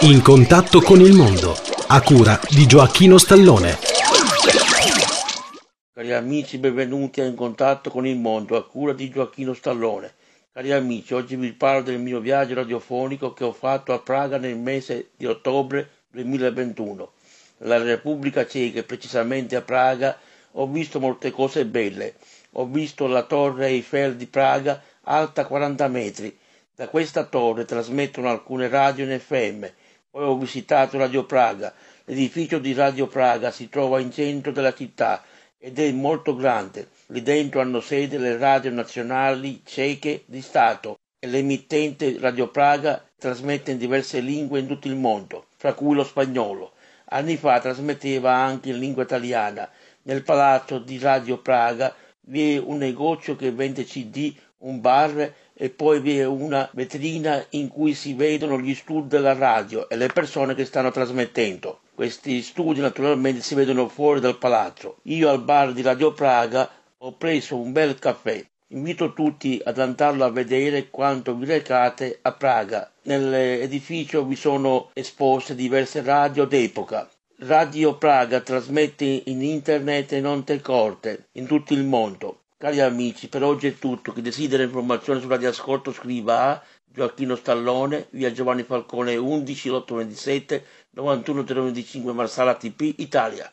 In contatto con il mondo, a cura di Gioacchino Stallone. Cari amici, benvenuti a In contatto con il mondo, a cura di Gioacchino Stallone. Cari amici, oggi vi parlo del mio viaggio radiofonico che ho fatto a Praga nel mese di ottobre 2021. Nella Repubblica Ceca, precisamente a Praga, ho visto molte cose belle. Ho visto la torre Eiffel di Praga, alta 40 metri. Da questa torre trasmettono alcune radio in FM poi ho visitato Radio Praga. L'edificio di Radio Praga si trova in centro della città ed è molto grande. Lì dentro hanno sede le radio nazionali ceche di Stato e l'emittente Radio Praga trasmette in diverse lingue in tutto il mondo, fra cui lo spagnolo. Anni fa trasmetteva anche in lingua italiana. Nel palazzo di Radio Praga vi è un negozio che vende CD, un bar e poi vi è una vetrina in cui si vedono gli studi della radio e le persone che stanno trasmettendo. Questi studi naturalmente si vedono fuori dal palazzo. Io al bar di Radio Praga ho preso un bel caffè. Invito tutti ad andarlo a vedere quanto vi recate a Praga. Nell'edificio vi sono esposte diverse radio d'epoca. Radio Praga trasmette in internet e in onde corte in tutto il mondo. Cari amici, per oggi è tutto. Chi desidera informazioni sul radioascolto scriva a Gioacchino Stallone, via Giovanni Falcone 11 827 91 025 Marsala TP Italia.